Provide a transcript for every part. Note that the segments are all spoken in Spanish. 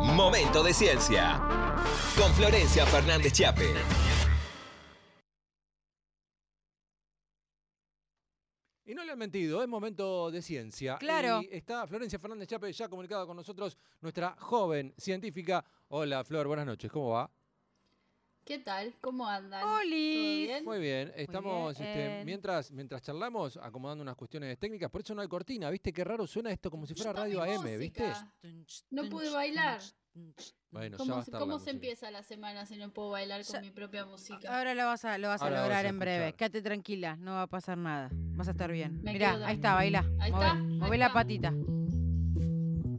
Momento de ciencia. Con Florencia Fernández Chiape. Y no le han mentido, es momento de ciencia. Claro. Y está Florencia Fernández Chape ya comunicada con nosotros, nuestra joven científica. Hola Flor, buenas noches, ¿cómo va? ¿Qué tal? ¿Cómo andan? Olis. ¿Todo bien? Muy bien, estamos, bien. este, mientras, mientras charlamos, acomodando unas cuestiones técnicas, por eso no hay cortina, ¿viste? Qué raro suena esto, como si fuera Está radio AM, ¿viste? No pude bailar. Bueno, ya ¿Cómo, va a estar cómo se empieza la semana si no puedo bailar con Ya- mi propia música? Ahora lo vas a, lo vas a Ahora vas lograr a en breve. Quédate tranquila, no va a pasar nada. Vas a estar bien. Me Mirá, ahí está, baila. Ahí Move, está, ahí move la está. patita.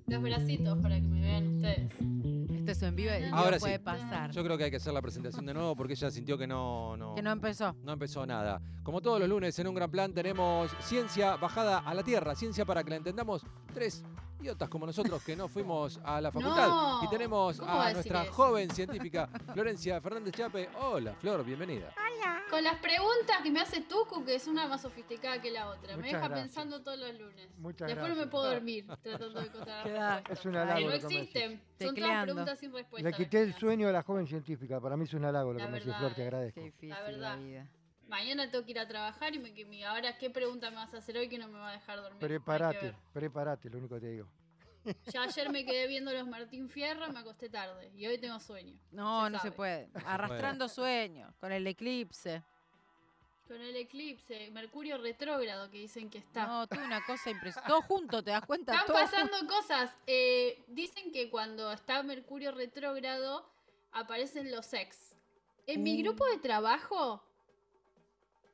Los bracitos para que me vean ustedes. En vivo Ahora sí. pasar. Yo creo que hay que hacer la presentación de nuevo porque ella sintió que no, no, Que no empezó. no empezó nada. Como todos los lunes en un gran plan tenemos ciencia bajada a la tierra, ciencia para que la entendamos tres idiotas como nosotros que no fuimos a la facultad. No, y tenemos ¿cómo va a nuestra eso? joven científica Florencia Fernández Chape. Hola Flor, bienvenida. Con las preguntas que me hace Tucu, que es una más sofisticada que la otra. me deja gracias. pensando todos los lunes. Muchas Después no me gracias. puedo dormir tratando de respuesta. Es un Ay, halago. No me decís. existen. Son todas preguntas sin respuesta. Le quité el sueño a la joven científica. Para mí es un halago lo La que me verdad, Flor, te agradezco. Qué difícil La vida. Mañana tengo que ir a trabajar y me, que me- ahora qué pregunta me vas a hacer hoy que no me va a dejar dormir. Prepárate, prepárate, lo único que te digo. Ya ayer me quedé viendo los Martín Fierro, me acosté tarde y hoy tengo sueño. No, no se puede. Arrastrando sueños, con el eclipse. Con el eclipse, Mercurio retrógrado que dicen que está. No, tú una cosa impresionante. Todo junto, ¿te das cuenta? Están Todo pasando cosas. Eh, dicen que cuando está Mercurio retrógrado aparecen los ex. En mi Mm. grupo de trabajo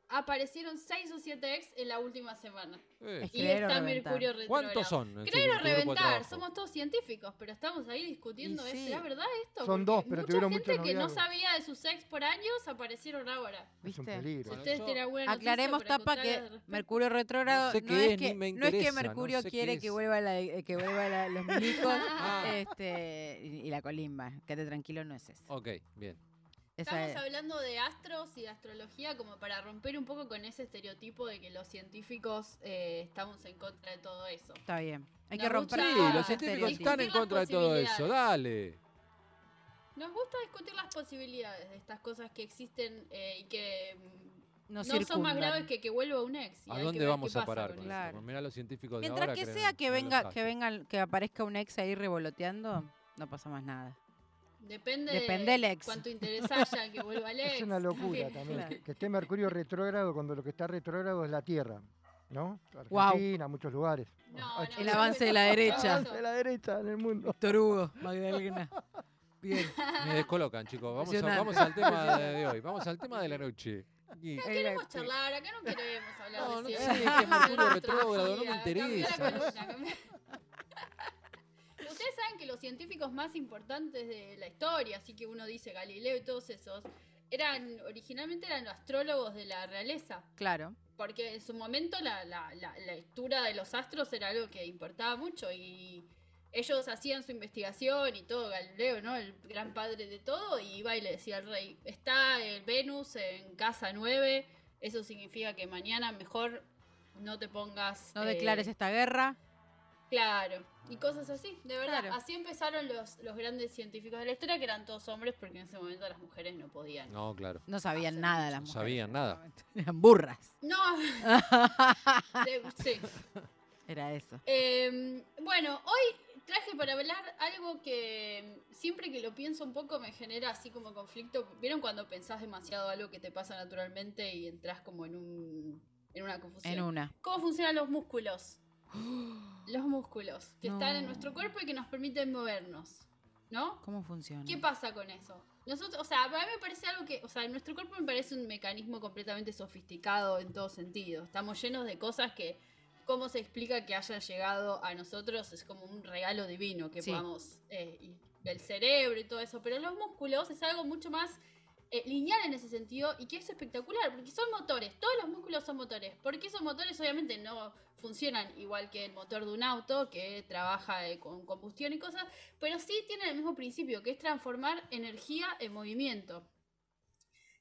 aparecieron seis o siete ex en la última semana. Eh, Es Y está reventar. Mercurio retrógrado. ¿Cuántos son? Creer o reventar, somos todos científicos, pero estamos ahí discutiendo, ¿es sí. ¿será verdad esto? Son dos, pero mucha tuvieron gente que no sabía de sus ex por años aparecieron ahora. Es un ¿Viste? peligro. Bueno, Ustedes tienen noticia Aclaremos, tapa, que? Mercurio retrógrado No sé no, qué es es, que, no es no Mercurio sé quiere que es. vuelva, la, que vuelva la- los milicos Ah. este, y, y la colimba. Quédate tranquilo, no es eso. Ok, bien. Estamos es- hablando de astros y de astrología como para romper un poco con ese estereotipo de que los científicos eh, estamos en contra de todo eso. Está bien. Hay Nos que romper Sí, los los científicos están en contra de todo eso. Dale. Nos gusta discutir las posibilidades de estas cosas que existen eh, y que mm, no son más graves que que vuelva un ex. ¿A dónde vamos a parar con con eso. Claro. eso? Mirá los científicos de Mientras ahora que creen sea que venga, que venga, que aparezca un ex ahí revoloteando, no pasa más nada. Depende, Depende de del ex. cuánto interés haya que vuelva el ex. Es una locura también. Claro. Que, esté Mercurio retrógrado cuando lo que está retrógrado es la Tierra. ¿No? Argentina, muchos lugares. No, no, El no, avance de la derecha. no, De la derecha en el mundo. Torugo, Magdalena. Bien. Me descolocan, chicos. Vamos, a- vamos al tema de, de hoy. Vamos al tema de la noche. No queremos charlar, acá no queremos hablar No, de no sé, queremos que Mercurio retrógrado, no me. Cambiá la interesa. columna, cambiá. Ustedes saben que los científicos más importantes de la historia, así que uno dice Galileo y todos esos, eran originalmente eran los astrólogos de la realeza. Claro. Porque en su momento la, la, la- la lectura de los astros era algo que importaba mucho y ellos hacían su investigación y todo, Galileo, ¿no? El gran padre de todo, y iba y le decía al rey, está el Venus en casa 9, eso significa que mañana mejor no te pongas... No eh, declares esta guerra. Claro, y cosas así, de verdad. Claro. Así empezaron los, los grandes científicos de la historia, que eran todos hombres, porque en ese momento las mujeres no podían. No, claro. No sabían nada las No mujeres. sabían nada. Eran burras. No, de- sí. Era eso. Eh, bueno, hoy traje para hablar algo que siempre que lo pienso un poco me genera así como conflicto. ¿Vieron cuando pensás demasiado algo que te pasa naturalmente y entras como en un en una confusión? En una. ¿Cómo funcionan los músculos? Los músculos que están en nuestro cuerpo y que nos permiten movernos, ¿no? ¿Cómo funciona? ¿Qué pasa con eso? Nosotros, o sea, a mí me parece algo que, o sea, nuestro cuerpo me parece un mecanismo completamente sofisticado en todo sentido. Estamos llenos de cosas que, ¿cómo se explica que hayan llegado a nosotros? Es como un regalo divino que Sí. podamos, eh, y del cerebro y todo eso. Pero los músculos es algo mucho más eh, lineal en ese sentido y que es espectacular, porque son motores, todos los músculos son motores. Porque esos motores obviamente no funcionan igual que el motor de un auto, que trabaja eh, con combustión y cosas, pero sí tienen el mismo principio, que es transformar energía en movimiento.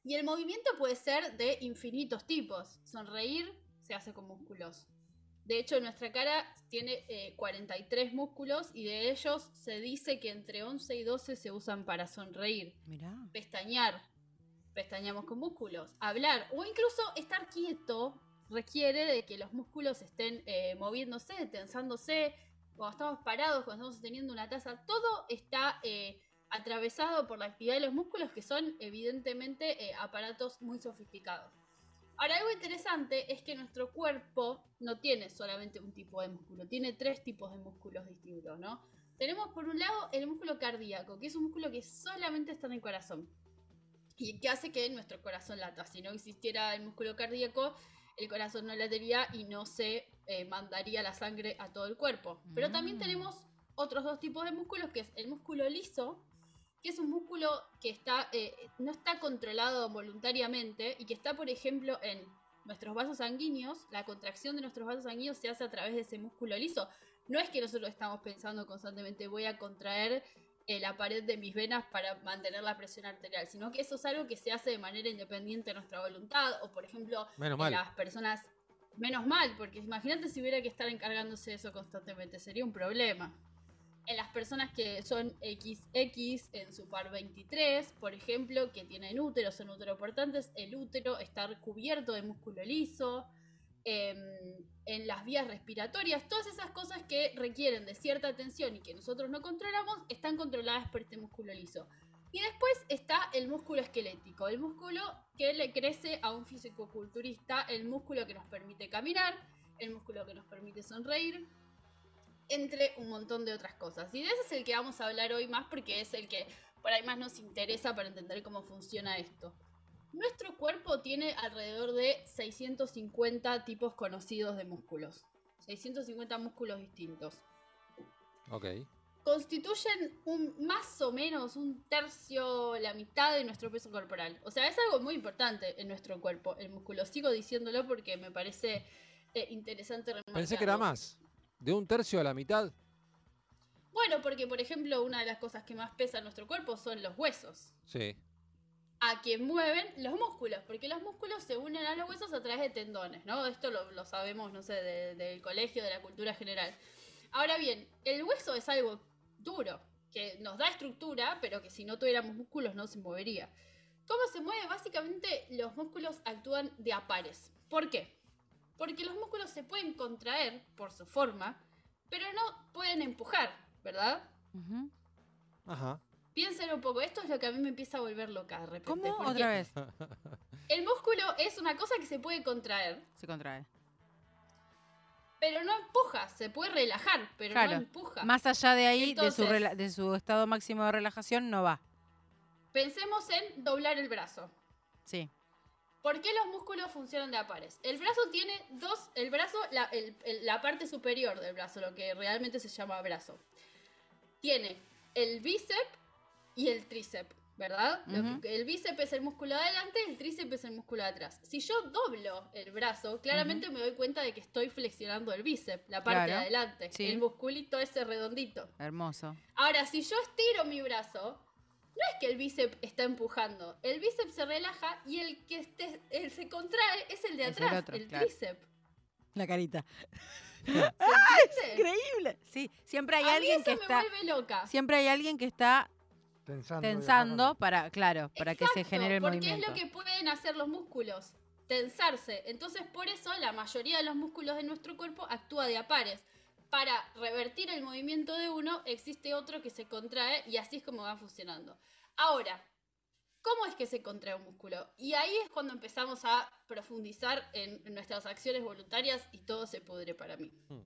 Y el movimiento puede ser de infinitos tipos. Sonreír se hace con músculos. De hecho, nuestra cara tiene eh, 43 músculos y de ellos se dice que entre 11 y 12 se usan para sonreír, Mirá. pestañear, pestañamos con músculos, hablar o incluso estar quieto requiere de que los músculos estén eh, moviéndose, tensándose, cuando estamos parados, cuando estamos sosteniendo una taza, todo está eh, atravesado por la actividad de los músculos que son evidentemente eh, aparatos muy sofisticados. Ahora, algo interesante es que nuestro cuerpo no tiene solamente un tipo de músculo, tiene tres tipos de músculos distintos, ¿no? Tenemos por un lado el músculo cardíaco, que es un músculo que solamente está en el corazón y que hace que nuestro corazón lata. Si no existiera el músculo cardíaco, el corazón no latiría y no se eh, mandaría la sangre a todo el cuerpo. Pero también Mm. tenemos otros dos tipos de músculos, que es el músculo liso, que es un músculo que está, eh, no está controlado voluntariamente y que está, por ejemplo, en nuestros vasos sanguíneos. La contracción de nuestros vasos sanguíneos se hace a través de ese músculo liso. No es que nosotros estamos pensando constantemente voy a contraer eh, la pared de mis venas para mantener la presión arterial, sino que eso es algo que se hace de manera independiente de nuestra voluntad, o por ejemplo, Menos en mal. las personas, menos mal, porque imagínate si hubiera que estar encargándose de eso constantemente, sería un problema. En las personas que son XX en su par 23, por ejemplo, que tienen útero, son uteroportantes, el útero está cubierto de músculo liso. Em, en las vías respiratorias, todas esas cosas que requieren de cierta atención y que nosotros no controlamos, están controladas por este músculo liso. Y después está el músculo esquelético, el músculo que le crece a un fisicoculturista, el músculo que nos permite caminar, el músculo que nos permite sonreír, entre un montón de otras cosas. Y de ese es el que vamos a hablar hoy más porque es el que por ahí más nos interesa para entender cómo funciona esto. Nuestro cuerpo tiene alrededor de 650 tipos conocidos de músculos. 650 músculos distintos Ok. constituyen un más o menos un tercio, la mitad de nuestro peso corporal. O sea, es algo muy importante en nuestro cuerpo, el músculo. Sigo diciéndolo porque me parece eh, interesante Pensé que era remarcarlo. más. De un tercio a la mitad. Bueno, porque por ejemplo, una de las cosas que más pesa en nuestro cuerpo son los huesos. Sí. A quien mueven los músculos, porque los músculos se unen a los huesos a través de tendones, ¿no? Esto lo, lo sabemos, no sé, de- del colegio, de la cultura general. Ahora bien, el hueso es algo duro, que nos da estructura, pero que si no tuviéramos músculos no se movería. ¿Cómo se mueve? Básicamente los músculos actúan de a pares. ¿Por qué? Porque los músculos se pueden contraer por su forma, pero no pueden empujar, ¿verdad? Ajá. Piensen un poco, esto es lo que a mí me empieza a volver loca de repente. ¿Cómo? Otra vez. El músculo es una cosa que se puede contraer, Se contrae. pero no empuja, se puede relajar, pero Claro. no empuja. Más allá de ahí, de, su de estado máximo de relajación, no va. Pensemos en doblar el brazo. Sí. ¿Por qué los músculos funcionan de a pares? El brazo tiene dos, el brazo, la, el- el- la parte superior del brazo, lo que realmente se llama brazo. Tiene el bíceps y el tríceps, ¿verdad? El bíceps es el músculo de adelante, el tríceps es el músculo de atrás. Si yo doblo el brazo, claramente me doy cuenta de que estoy flexionando el bíceps, la parte de adelante, sí. el musculito ese redondito. Hermoso. Ahora, si yo estiro mi brazo, no es que el bíceps está empujando. El bíceps se relaja y el que el se contrae es el de Es atrás, el, otro, claro. tríceps. La carita. ¿Se entiende? Increíble. Sí, siempre hay A mí alguien eso que me está. vuelve loca. Siempre hay alguien que está Tensando. tensando para, claro, para que se genere el porque movimiento. es lo que pueden hacer los músculos, tensarse. Entonces, por eso la mayoría de los músculos de nuestro cuerpo actúa de a pares. Para revertir el movimiento de uno, existe otro que se contrae y así es como va funcionando. Ahora, ¿cómo es que se contrae un músculo? Y ahí es cuando empezamos a profundizar en nuestras acciones voluntarias y todo se pudre para mí. Hmm.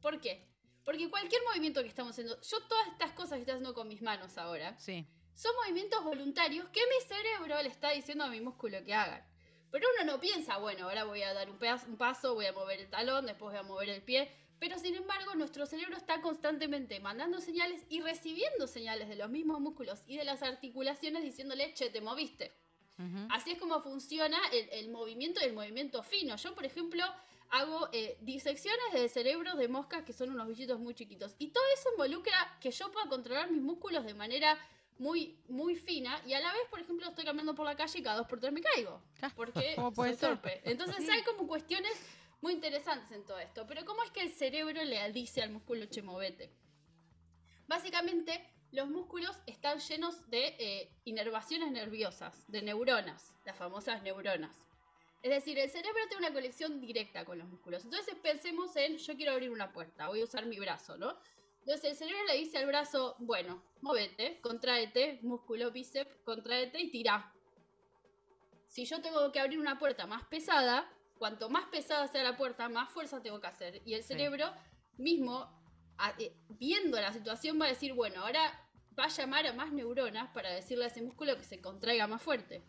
¿Por qué? Porque cualquier movimiento que estamos haciendo, yo todas estas cosas que estoy haciendo con mis manos ahora, Sí. son movimientos voluntarios que mi cerebro le está diciendo a mi músculo que hagan. Pero uno no piensa, bueno, ahora voy a dar un, pedazo- un paso, voy a mover el talón, después voy a mover el pie. Pero sin embargo, nuestro cerebro está constantemente mandando señales y recibiendo señales de los mismos músculos y de las articulaciones diciéndole, che, te moviste. Ujú. Así es como funciona el, el movimiento y el movimiento fino. Yo, por ejemplo, hago eh, disecciones de cerebros de moscas que son unos bichitos muy chiquitos. Y todo eso involucra que yo pueda controlar mis músculos de manera muy, muy fina. Y a la vez, por ejemplo, estoy caminando por la calle y cada dos por tres me caigo. Porque ¿cómo puede soy torpe. Entonces Sí. hay como cuestiones muy interesantes en todo esto. Pero ¿cómo es que el cerebro le dice al músculo che movete? Básicamente, los músculos están llenos de eh, inervaciones nerviosas, de neuronas, las famosas neuronas. Es decir, el cerebro tiene una conexión directa con los músculos. Entonces pensemos en, yo quiero abrir una puerta, voy a usar mi brazo, ¿no? Entonces el cerebro le dice al brazo, bueno, movete, contraete, músculo bíceps, contraete y tira. Si yo tengo que abrir una puerta más pesada, cuanto más pesada sea la puerta, más fuerza tengo que hacer. Y el cerebro mismo, a- eh, viendo la situación, va a decir, bueno, ahora va a llamar a más neuronas para decirle a ese músculo que se contraiga más fuerte.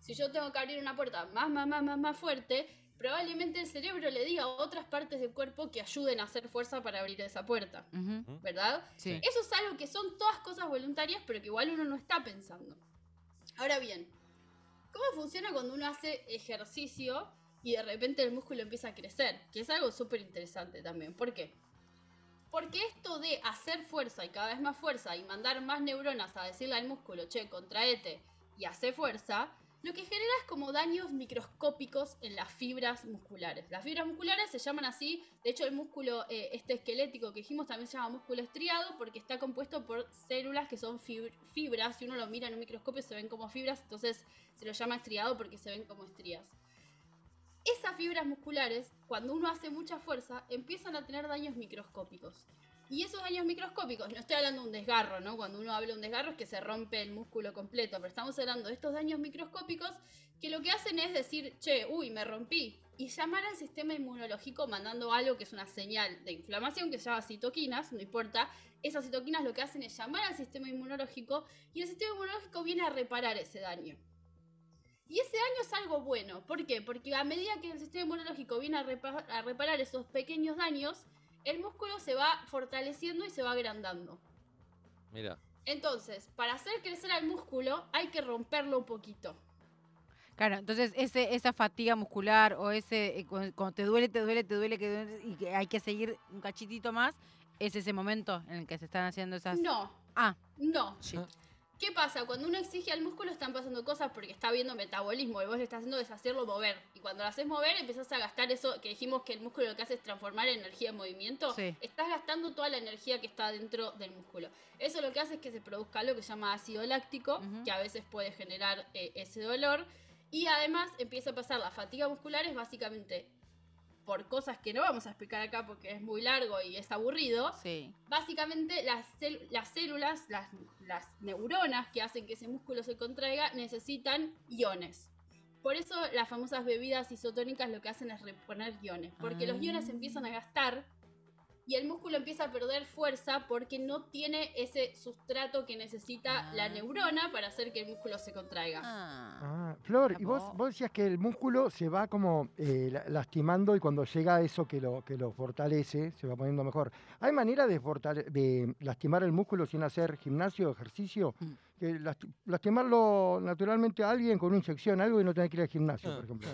Si yo tengo que abrir una puerta más, más, más, más, más fuerte, probablemente el cerebro le diga a otras partes del cuerpo que ayuden a hacer fuerza para abrir esa puerta, ¿verdad? Sí. Eso es algo que son todas cosas voluntarias, pero que igual uno no está pensando. Ahora bien, ¿cómo funciona cuando uno hace ejercicio y de repente el músculo empieza a crecer? Que es algo súper interesante también. ¿Por qué? Porque esto de hacer fuerza y cada vez más fuerza y mandar más neuronas a decirle al músculo, che, contraete y hace fuerza, lo que genera es como daños microscópicos en las fibras musculares. Las fibras musculares se llaman así, de hecho el músculo eh, este esquelético que dijimos también se llama músculo estriado porque está compuesto por células que son fib- fibras, si uno lo mira en un microscopio se ven como fibras, entonces se lo llama estriado porque se ven como estrías. Esas fibras musculares, cuando uno hace mucha fuerza, empiezan a tener daños microscópicos. Y esos daños microscópicos, no estoy hablando de un desgarro, ¿no? Cuando uno habla de un desgarro es que se rompe el músculo completo, pero estamos hablando de estos daños microscópicos que lo que hacen es decir, che, uy, me rompí. Y llamar al sistema inmunológico mandando algo que es una señal de inflamación que se llama citoquinas, no importa. Esas citoquinas lo que hacen es llamar al sistema inmunológico y el sistema inmunológico viene a reparar ese daño. Y ese daño es algo bueno. ¿Por qué? Porque a medida que el sistema inmunológico viene a, a reparar esos pequeños daños, el músculo se va fortaleciendo y se va agrandando. Mira. Entonces, para hacer crecer al músculo hay que romperlo un poquito. Claro, entonces ese, esa fatiga muscular o ese eh, cu- cuando te duele, te duele, te duele, que duele, y que hay que seguir un cachitito más, es ese momento en el que se están haciendo esas. No, Ah, no. shit. ¿Qué pasa? Cuando uno exige al músculo están pasando cosas porque está viendo metabolismo y vos le estás haciendo deshacerlo mover. Y cuando lo haces mover empezás a gastar eso que dijimos que el músculo lo que hace es transformar energía en movimiento. Sí. Estás gastando toda la energía que está dentro del músculo. Eso lo que hace es que se produzca lo que se llama ácido láctico, que a veces puede generar eh, ese dolor. Y además empieza a pasar la fatiga muscular, es básicamente por cosas que no vamos a explicar acá porque es muy largo y es aburrido. Sí. Básicamente las, las células, las, las neuronas que hacen que ese músculo se contraiga necesitan iones. Por eso las famosas bebidas isotónicas lo que hacen es reponer iones, porque los iones se empiezan a gastar y el músculo empieza a perder fuerza porque no tiene ese sustrato que necesita la Ah. neurona para hacer que el músculo se contraiga. Ah. Ah, Flor, y vos, vos decías que el músculo se va como eh, la- lastimando y cuando llega a eso que lo, que lo fortalece, se va poniendo mejor. ¿Hay manera de, fortale- de lastimar el músculo sin hacer gimnasio, ejercicio? Mm. Que lasti- lastimarlo naturalmente a alguien con una inyección, algo y no tener que ir al gimnasio, Ah, por ejemplo.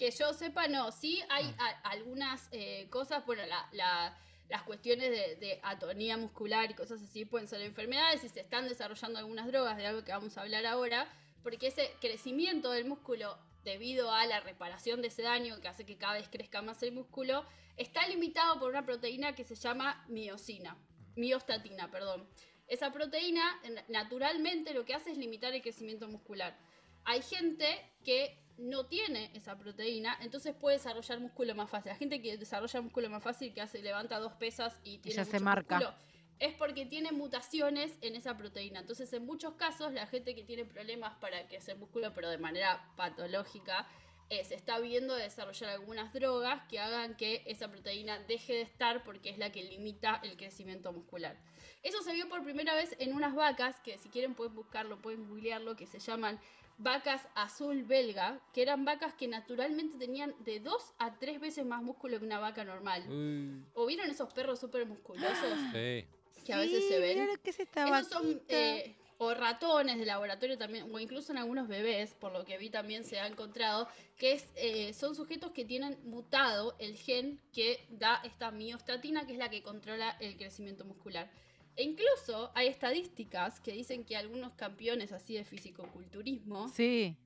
Que yo sepa, no. Sí hay a- algunas eh, cosas, bueno, la- la- las cuestiones de, de atonía muscular y cosas así pueden ser enfermedades y se están desarrollando algunas drogas de algo que vamos a hablar ahora, porque ese crecimiento del músculo debido a la reparación de ese daño que hace que cada vez crezca más el músculo, está limitado por una proteína que se llama miosina, miostatina, perdón. Esa proteína en- naturalmente lo que hace es limitar el crecimiento muscular. Hay gente que no tiene esa proteína, entonces puede desarrollar músculo más fácil. La gente que desarrolla músculo más fácil, que hace levanta dos pesas y tiene ya se mucho marca. músculo, es porque tiene mutaciones en esa proteína. Entonces, en muchos casos, la gente que tiene problemas para crecer músculo, pero de manera patológica, eh, se está viendo de desarrollar algunas drogas que hagan que esa proteína deje de estar porque es la que limita el crecimiento muscular. Eso se vio por primera vez en unas vacas, que si quieren pueden buscarlo, pueden googlearlo, que se llaman vacas azul belga, que eran vacas que naturalmente tenían de dos a tres veces más músculo que una vaca normal. Uy, ¿O vieron esos perros súper musculosos sí. que a veces se ven? Lo que es esta Esos son, vaquita. eh, o ratones de laboratorio también, o incluso en algunos bebés, por lo que vi también se ha encontrado, que es, eh, son sujetos que tienen mutado el gen que da esta miostatina, que es la que controla el crecimiento muscular. E incluso hay estadísticas que dicen que algunos campeones así de fisicoculturismo Sí.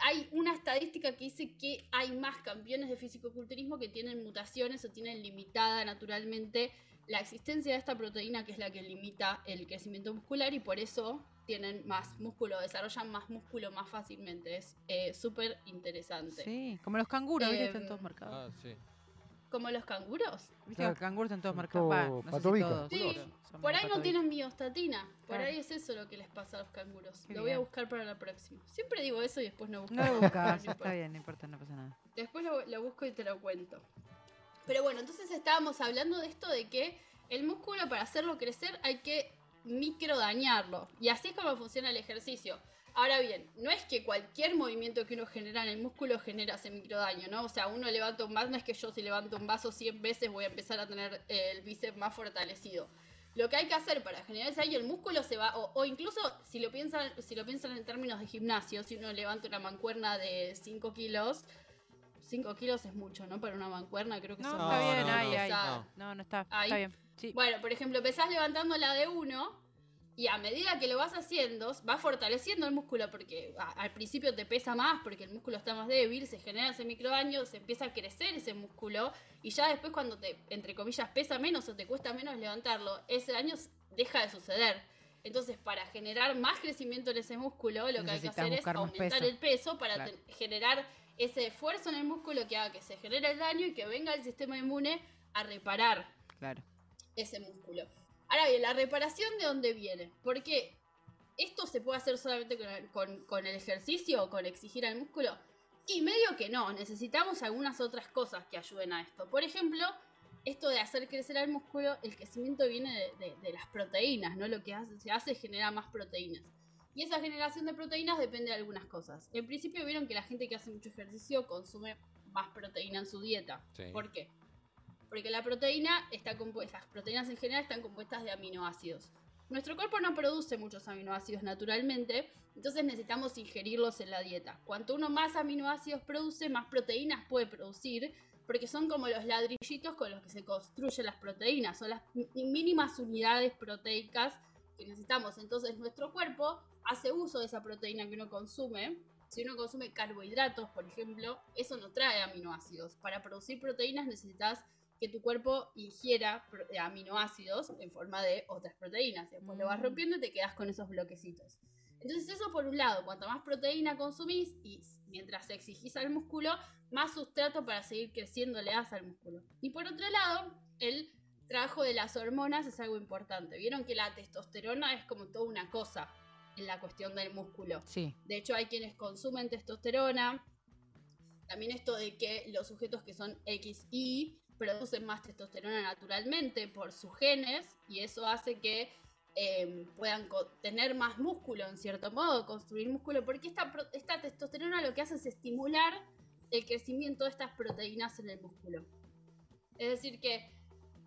hay una estadística que dice que hay más campeones de fisicoculturismo que tienen mutaciones o tienen limitada naturalmente la existencia de esta proteína que es la que limita el crecimiento muscular y por eso tienen más músculo, desarrollan más músculo más fácilmente. Es eh, súper interesante. Sí, como los canguros, ¿viste? Están Em, todos marcados. Ah, sí. Como los canguros. ¿Viste que claro. los canguros están todos marcados? Va, todos no sé si todos, Sí, Por ahí no tienen biostatina. Por Claro. ahí es eso lo que les pasa a los canguros. Qué lo voy a buscar para la próxima. Siempre digo eso y después no busco. No lo buscas, No está bien, no importa, no pasa nada. Después lo, lo busco y te lo cuento. Pero bueno, entonces estábamos hablando de esto de que el músculo para hacerlo crecer hay que microdañarlo. Y así es como funciona el ejercicio. Ahora bien, no es que cualquier movimiento que uno genera en el músculo genera ese microdaño, ¿no? O sea, uno levanta un vaso, no es que yo si levanto un vaso 100 veces voy a empezar a tener eh, el bíceps más fortalecido. Lo que hay que hacer para generar ese daño, el músculo se va, o, o incluso si lo, piensan, si lo piensan en términos de gimnasio, si uno levanta una mancuerna de 5 kilos, 5 kilos es mucho, ¿no? Para una mancuerna creo que No, son está bien, no, ahí, no. No, no está, Ahí. está bien. Sí. Bueno, por ejemplo, empezás levantando la de uno y a medida que lo vas haciendo, vas fortaleciendo el músculo porque al principio te pesa más porque el músculo está más débil, se genera ese microdaño, se empieza a crecer ese músculo y ya después cuando te, entre comillas, pesa menos o te cuesta menos levantarlo, ese daño deja de suceder. Entonces, para generar más crecimiento en ese músculo, lo que hay que hacer es aumentar peso. el peso para Claro. generar ese esfuerzo en el músculo que haga que se genere el daño y que venga el sistema inmune a reparar Claro. ese músculo. Ahora bien, la reparación de dónde viene. Porque esto se puede hacer solamente con el, con- con el ejercicio o con exigir al músculo. Y medio que no, necesitamos algunas otras cosas que ayuden a esto. Por ejemplo, esto de hacer crecer al músculo, el crecimiento viene de, de- de las proteínas, ¿no? Lo que hace- se hace es generar más proteínas. Y esa generación de proteínas depende de algunas cosas. En principio vieron que la gente que hace mucho ejercicio consume más proteína en su dieta. Sí. ¿Por qué? Porque la proteína está compuesta, las proteínas en general están compuestas de aminoácidos. Nuestro cuerpo no produce muchos aminoácidos naturalmente, entonces necesitamos ingerirlos en la dieta. Cuanto uno más aminoácidos produce, más proteínas puede producir, porque son como los ladrillitos con los que se construyen las proteínas, son las mínimas unidades proteicas que necesitamos. Entonces nuestro cuerpo hace uso de esa proteína que uno consume. Si uno consume carbohidratos, por ejemplo, eso no trae aminoácidos. Para producir proteínas necesitas que tu cuerpo ingiera eh, aminoácidos en forma de otras proteínas. Después lo vas Mm. rompiendo y te quedas con esos bloquecitos. Entonces eso por un lado, cuanto más proteína consumís y mientras exigís al músculo, más sustrato para seguir creciendo le das al músculo. Y por otro lado, el trabajo de las hormonas es algo importante. Vieron que la testosterona es como toda una cosa en la cuestión del músculo. Sí. De hecho, hay quienes consumen testosterona. También esto de que los sujetos que son XY producen más testosterona naturalmente por sus genes y eso hace que eh, puedan tener más músculo en cierto modo, construir músculo, porque esta, esta testosterona lo que hace es estimular el crecimiento de estas proteínas en el músculo. Es decir, que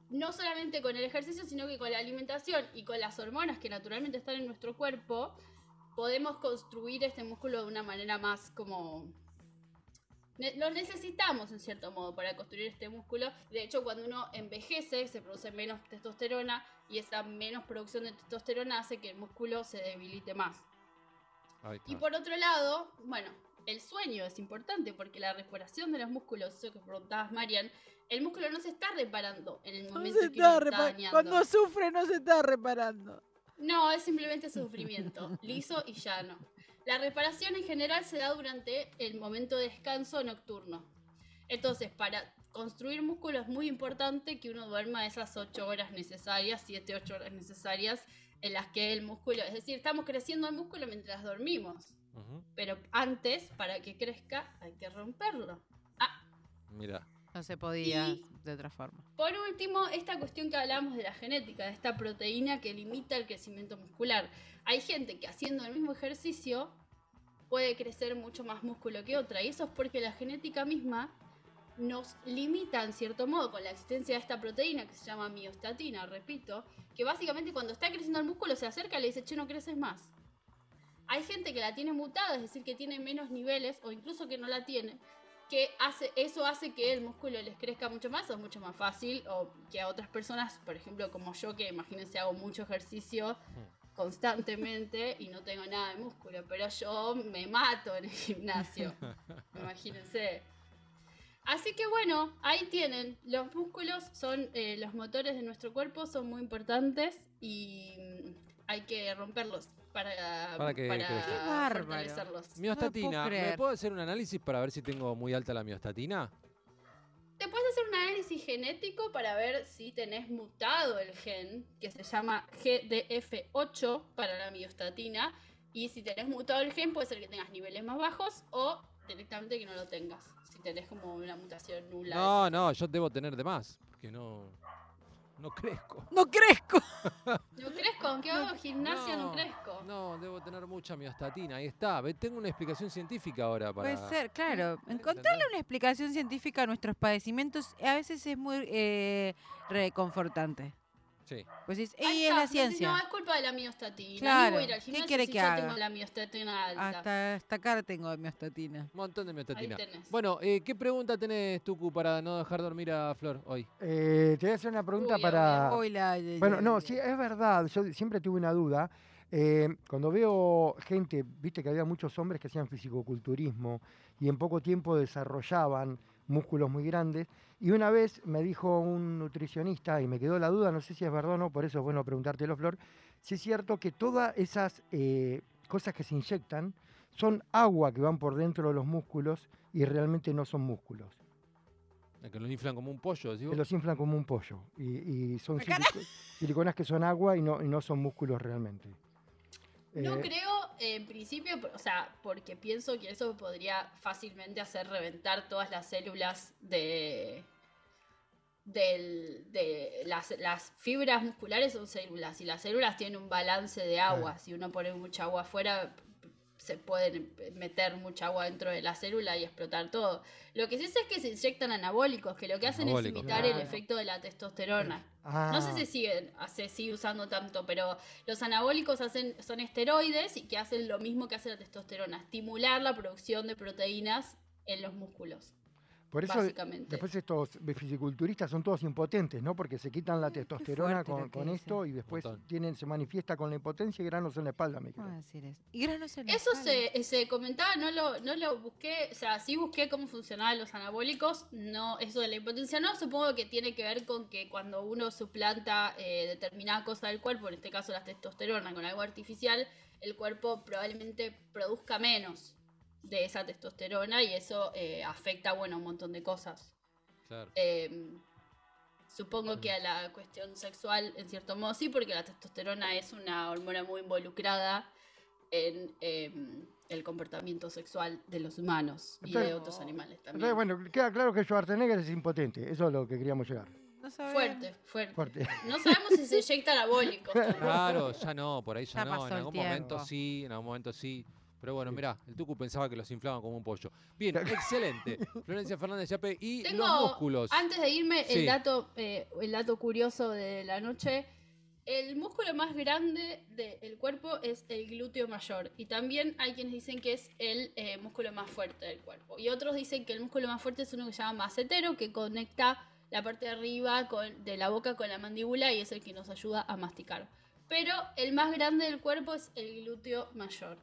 no solamente con el ejercicio, sino que con la alimentación y con las hormonas que naturalmente están en nuestro cuerpo, podemos construir este músculo de una manera más como... Lo necesitamos en cierto modo para construir este músculo. De hecho, cuando uno envejece, se produce menos testosterona y esa menos producción de testosterona hace que el músculo se debilite más. Y por otro lado, bueno, el sueño es importante porque la reparación de los músculos, eso que preguntabas, Marian, el músculo no se está reparando en el No momento se que uno está. Cuando sufre no se está reparando. No, es simplemente sufrimiento, liso y llano. La reparación en general se da durante el momento de descanso nocturno. Entonces, para construir músculo es muy importante que uno duerma esas 8 horas necesarias, 7, 8 horas necesarias en las que el músculo, es decir, estamos creciendo el músculo mientras dormimos, pero antes, para que crezca, hay que romperlo. Ah, Mira. No se podía Y- de otra forma. Por último, esta cuestión que hablamos de la genética, de esta proteína que limita el crecimiento muscular. Hay gente que haciendo el mismo ejercicio puede crecer mucho más músculo que otra, y eso es porque la genética misma nos limita en cierto modo con la existencia de esta proteína que se llama miostatina, repito, que básicamente cuando está creciendo el músculo se acerca y le dice, che, no creces más. Hay gente que la tiene mutada, es decir, que tiene menos niveles o incluso que no la tiene, que hace, eso hace que el músculo les crezca mucho más o mucho más fácil o que a otras personas, por ejemplo como yo que imagínense hago mucho ejercicio, constantemente y no tengo nada de músculo, pero yo me mato en el gimnasio. Imagínense. Así que bueno, ahí tienen. Los músculos son eh, los motores de nuestro cuerpo, son muy importantes y mm, hay que romperlos para, Para que crezcan. Qué bárbaro. Miostatina, ¿me puedo hacer un análisis para ver si tengo muy alta la miostatina? Te puedes hacer un análisis genético para ver si tenés mutado el gen, que se llama GDF8 para la miostatina. Y si tenés mutado el gen, puede ser que tengas niveles más bajos o directamente que no lo tengas. Si tenés como una mutación nula. No, no, yo debo tener de más, porque no, no crezco. No crezco. No crezco, aunque hago gimnasia, no, crezco. No, debo tener mucha miostatina. Ahí está. Ve, Tengo una explicación científica ahora para. Puede ser, claro. Encontrarle una explicación científica a nuestros padecimientos a veces es muy eh, reconfortante. Sí. Pues dices, Ahí "Ey, es la ciencia. No, es culpa de la miostatina. Claro, voy a ir al ¿qué quiere si que ya haga? tengo la miostatina alta. Hasta, hasta acá tengo miostatina. Un montón de miostatina. Ahí tenés. Bueno, eh, ¿qué pregunta tenés, Tucu, para no dejar dormir a Flor hoy? Eh, te voy a hacer una pregunta Uy, para... Hoy la- la- Bueno, la- no, la- sí, es verdad. Yo siempre tuve una duda. Eh, cuando veo gente, viste que había muchos hombres que hacían fisicoculturismo y en poco tiempo desarrollaban músculos muy grandes. Y una vez me dijo un nutricionista, y me quedó la duda, no sé si es verdad o no, por eso es bueno preguntártelo, Flor, si es cierto que todas esas eh, cosas que se inyectan son agua que van por dentro de los músculos y realmente no son músculos. Que lo inflan como un pollo. Que los inflan como un pollo. Y, y son siliconas que son agua y no, y no son músculos realmente. No Eh, creo, en principio, o sea, porque pienso que eso podría fácilmente hacer reventar todas las células de. del- de las, las fibras musculares son células y las células tienen un balance de agua. Si uno pone mucha agua afuera, se puede meter mucha agua dentro de la célula y explotar todo. Lo que sí sé es que se inyectan anabólicos, que lo que hacen Anabólicos, es imitar el efecto de la testosterona. ah, No sé si siguen, se sigue usando tanto, pero los anabólicos hacen, son esteroides y que hacen lo mismo que hace la testosterona, estimular la producción de proteínas en los músculos, por eso básicamente. después estos fisiculturistas son todos impotentes, ¿no? Porque se quitan la testosterona con, con esto y después tienen, se manifiesta con la impotencia y granos en la espalda, me ¿Cómo creo. decir eso? Y granos en la Eso espalda. se, se comentaba, no lo, no lo busqué, o sea, sí busqué cómo funcionaban los anabólicos, no, eso de la impotencia no, supongo que tiene que ver con que cuando uno suplanta eh, determinada cosa del cuerpo, en este caso la testosterona, con algo artificial, el cuerpo probablemente produzca menos de esa testosterona y eso eh, afecta, bueno, un montón de cosas. Claro. Eh, supongo que a la cuestión sexual, en cierto modo, sí, porque la testosterona es una hormona muy involucrada en eh, el comportamiento sexual de los humanos y de otros animales también. Entonces, bueno, queda claro que Schwarzenegger es impotente, eso es lo que queríamos llegar. No sabemos. fuerte, fuerte. Fuerte. No sabemos si se inyecta anabólicos. tampoco. Claro, ya no, por ahí ya, Ya no. En algún momento sí, en algún momento sí. Pero bueno, Sí. mirá, el Tucu pensaba que los inflaban como un pollo. Bien, excelente. Florencia Fernández Yape y Tengo, los músculos. antes de irme, Sí. el dato, eh, el dato curioso de la noche. El músculo más grande del cuerpo es el glúteo mayor. Y también hay quienes dicen que es el eh, músculo más fuerte del cuerpo. Y otros dicen que el músculo más fuerte es uno que se llama macetero, que conecta la parte de arriba con- de la boca con la mandíbula y es el que nos ayuda a masticar. Pero el más grande del cuerpo es el glúteo mayor.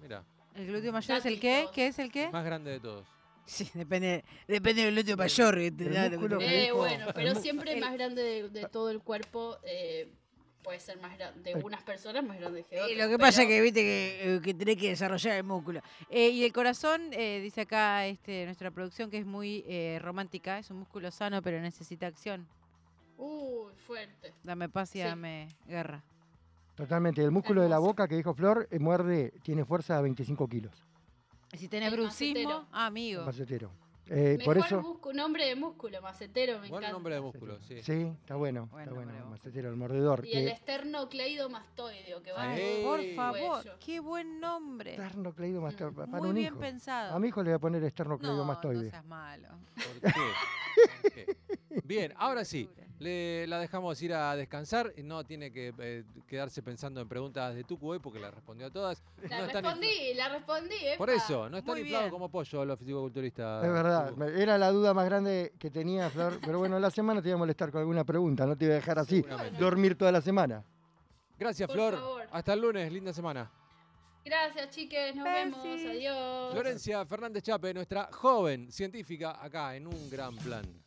Mirá, ¿El glúteo mayor es el qué? ¿Qué es el qué? más grande de todos. Sí, depende, depende del glúteo mayor. que te el músculo te- que Eh, bueno, el pero siempre el el- más grande de, de todo el cuerpo eh, puede ser más grande, de El- unas personas más grande que Eh, otras. lo que pasa es que viste que, eh, que tenés que desarrollar el músculo. Eh, y el corazón, eh, dice acá este, nuestra producción, que es muy eh, romántica, es un músculo sano, pero necesita acción. Uy, fuerte. Dame paz y Sí. dame guerra. Totalmente. El músculo de la boca que dijo Flor eh, muerde, tiene fuerza de 25 kilos. Y si tenés El brucismo, macetero. ah, amigo. Macetero. Eh, Mejor por eso. músculo- nombre de músculo, macetero, me Buen encanta. nombre de músculo, sí. Sí, está bueno. Buen está bueno. Macetero, el mordedor. Y el que- esternocleidomastoideo, que va Ay, en Por favor, cuello. qué buen nombre. Esternocleidomastoide, pa- para Muy un bien hijo. pensado. A mi hijo le voy a poner no, no esternocleidomastoide. seas malo. ¿Por qué? ¿Por qué? Bien, ahora sí. Le, la dejamos ir a descansar. No tiene que eh, quedarse pensando en preguntas de Tucu hoy porque la respondió a todas. La No están respondí, la respondí. infla- Por epa. eso, no inflados bien. como pollo los fisicoculturistas. Es verdad, Tucu. era la duda más grande que tenía Flor, pero bueno, la semana te iba a molestar con alguna pregunta, no te iba a dejar así, dormir toda la semana. Gracias, Por Flor. favor. Hasta el lunes, linda semana. Gracias, chiques. Nos Besis. vemos. Adiós. Florencia Fernández Chape, nuestra joven científica, acá en un gran plan.